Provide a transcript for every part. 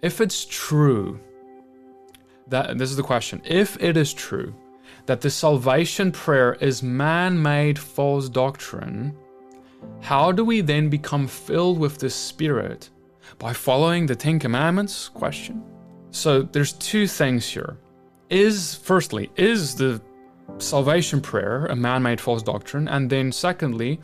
If it's true that this is the question, if it is true that the salvation prayer is man-made false doctrine, how do we then become filled with the Spirit? By following the Ten Commandments? Question. So there's two things here. Is firstly, is the salvation prayer a man-made false doctrine? And then secondly,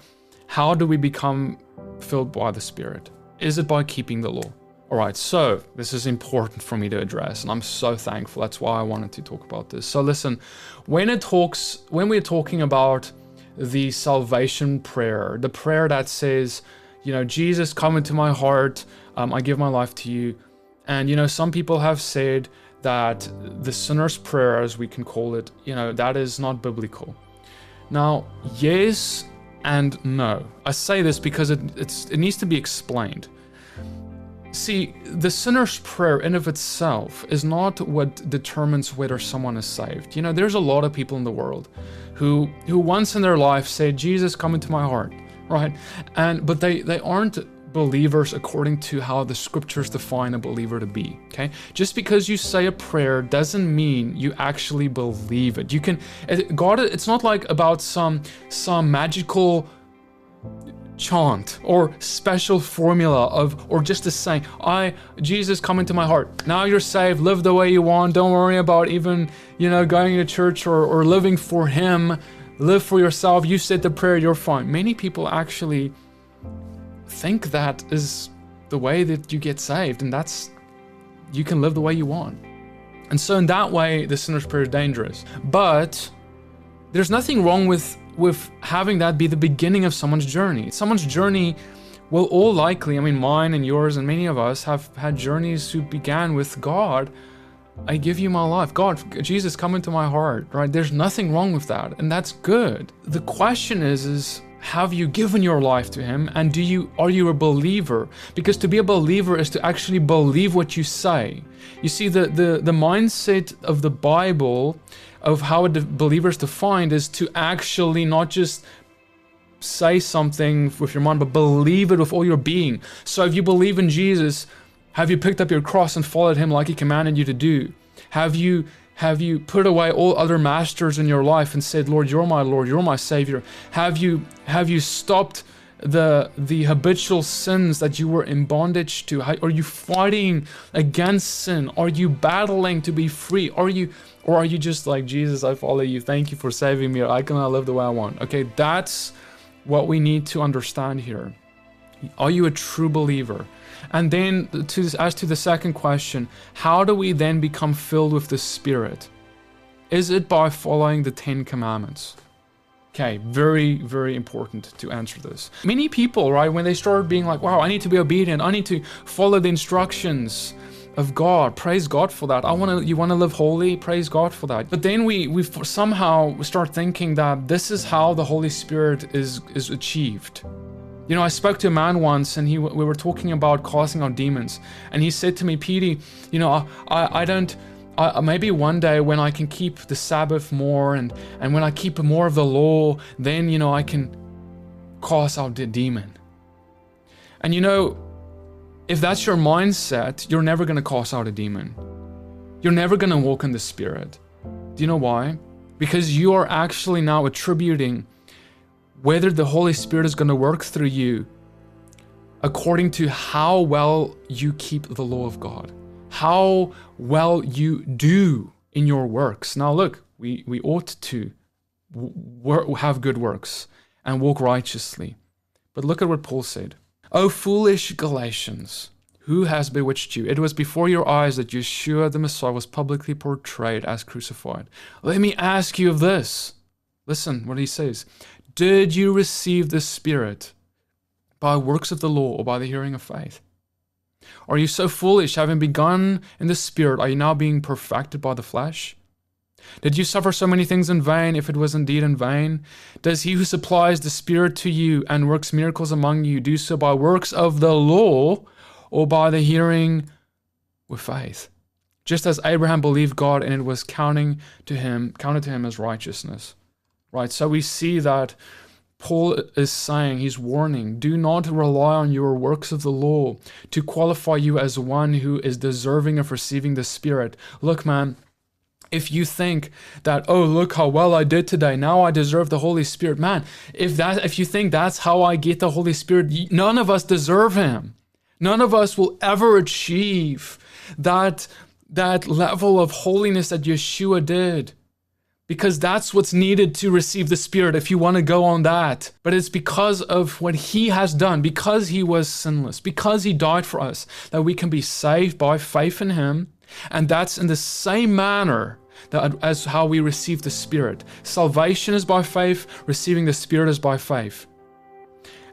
how do we become filled by the Spirit? Is it by keeping the law? All right, so this is important for me to address, and I'm so thankful. That's why I wanted to talk about this. So listen, when it talks, when we're talking about the salvation prayer, the prayer that says, you know, Jesus, come into my heart, um, I give my life to you. And, you know, some people have said that the sinner's prayer, as we can call it, you know, that is not biblical. Now, yes and no. I say this because it, it needs to be explained. See, the sinner's prayer in of itself is not what determines whether someone is saved. You know, there's a lot of people in the world who who once in their life say, Jesus, come into my heart, right? And but they they aren't believers according to how the scriptures define a believer to be. Okay, just because you say a prayer doesn't mean you actually believe it. You can God. It's not like about some some magical chant or special formula of or just a saying i jesus come into my heart. Now you're saved. Live the way you want. Don't worry about even you know going to church or, or living for him. Live for yourself. You said the prayer. You're fine. Many people actually think that is the way that you get saved and that's you can live the way you want. And so in that way the sinner's prayer is dangerous. But there's nothing wrong with with having that be the beginning of someone's journey. Someone's journey will all likely, I mean, mine and yours and many of us have had journeys who began with God. I give you my life. God, Jesus, come into my heart, right? There's nothing wrong with that, and that's good. The question is, is have you given your life to him and do you are you a believer because to be a believer is to actually believe what you say you see the the, the mindset of the bible of how a believer is defined is to actually not just say something with your mind, but believe it with all your being. So if you believe in Jesus, have you picked up your cross and followed him like he commanded you to do? Have you have you put away all other masters in your life and said, Lord, you're my Lord, you're my Savior? Have you have you stopped the the habitual sins that you were in bondage to? Are you fighting against sin? Are you battling to be free? Are you or are you just like Jesus? I follow you. Thank you for saving me. I cannot live the way I want. Okay, that's what we need to understand here. Are you a true believer? And then to as to the second question, how do we then become filled with the Spirit? Is it by following the Ten Commandments? Okay, very, very important to answer this. Many people, right, when they start being like, wow, I need to be obedient, I need to follow the instructions of God, praise God for that. I want to, you want to live holy, praise God for that. But then we we somehow start thinking that this is how the Holy Spirit is is achieved. You know, I spoke to a man once, and he we were talking about casting out demons, and he said to me, "Petey, you know, I I, I don't." uh, maybe one day when I can keep the Sabbath more and, and when I keep more of the law, then, you know, I can cast out the demon. And you know, if that's your mindset, you're never going to cast out a demon. You're never going to walk in the Spirit. Do you know why? Because you are actually now attributing whether the Holy Spirit is going to work through you according to how well you keep the law of God how well you do in your works. Now, look, we, we ought to have good works and walk righteously. But look at what Paul said. O foolish Galatians, who has bewitched you? It was before your eyes that Yeshua the Messiah was publicly portrayed as crucified. Let me ask you of this. Listen what he says. Did you receive the Spirit by works of the law or by the hearing of faith? Are you so foolish, having begun in the Spirit, are you now being perfected by the flesh? Did you suffer so many things in vain, if it was indeed in vain? Does he who supplies the Spirit to you and works miracles among you do so by works of the law or by the hearing with faith? Just as Abraham believed God and it was counting to him, counted to him as righteousness. Right? So we see that Paul is saying, he's warning, do not rely on your works of the law to qualify you as one who is deserving of receiving the Spirit. Look, man, if you think that oh look how well i did today now i deserve the holy spirit man if that if you think that's how i get the holy spirit none of us deserve him none of us will ever achieve that that level of holiness that yeshua did because that's what's needed to receive the Spirit if you want to go on that. But it's because of what He has done, because He was sinless, because He died for us, that we can be saved by faith in Him. And that's in the same manner that as how we receive the Spirit. Salvation is by faith, receiving the Spirit is by faith.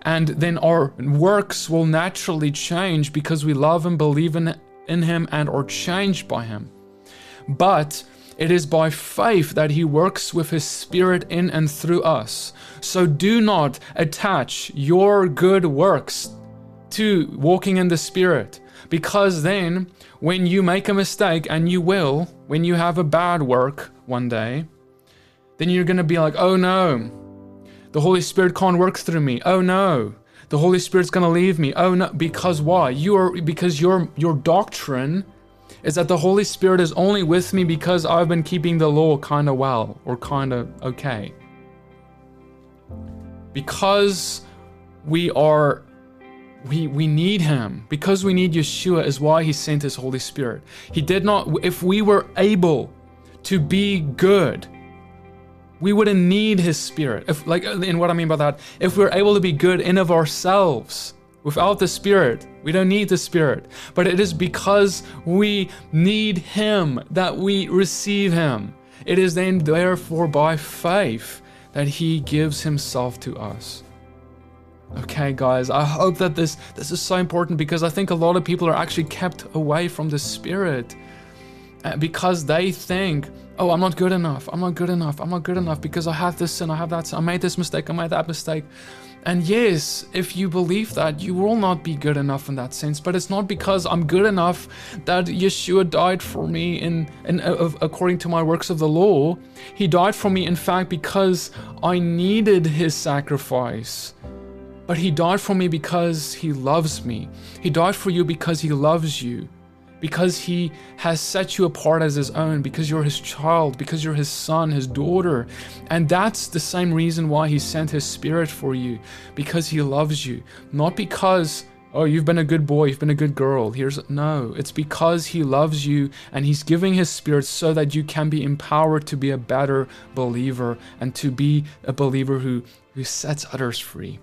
And then our works will naturally change because we love and believe in, in Him and are changed by Him. But it is by faith that He works with His Spirit in and through us. So do not attach your good works to walking in the Spirit, because then when you make a mistake, and you will, when you have a bad work one day, then you're going to be like, oh no, the Holy Spirit can't work through me. Oh no, the Holy Spirit's going to leave me. Oh no, because why? You are because your your doctrine is that the Holy Spirit is only with me because I've been keeping the law kind of well or kind of okay. Because we are we we need him because we need Yeshua is why he sent his Holy Spirit. He did not if we were able to be good we wouldn't need his spirit. If like in what I mean by that, if we're able to be good in of ourselves, Without the Spirit, we don't need the Spirit. But it is because we need Him that we receive Him. It is then, therefore, by faith that He gives Himself to us. Okay, guys, I hope that this this is so important because I think a lot of people are actually kept away from the Spirit because they think, oh, I'm not good enough. I'm not good enough. I'm not good enough because I have this sin. I have that sin. I made this mistake. I made that mistake. And yes, if you believe that, you will not be good enough in that sense. But it's not because I'm good enough that Yeshua died for me in, in uh, according to my works of the law. He died for me, in fact, because I needed his sacrifice. But he died for me because he loves me. He died for you because he loves you because he has set you apart as his own, because you're his child, because you're his son, his daughter. And that's the same reason why he sent his spirit for you, because he loves you, not because oh you've been a good boy you've been a good girl. Here's no it's because he loves you and he's giving his spirit so that you can be empowered to be a better believer and to be a believer who who sets others free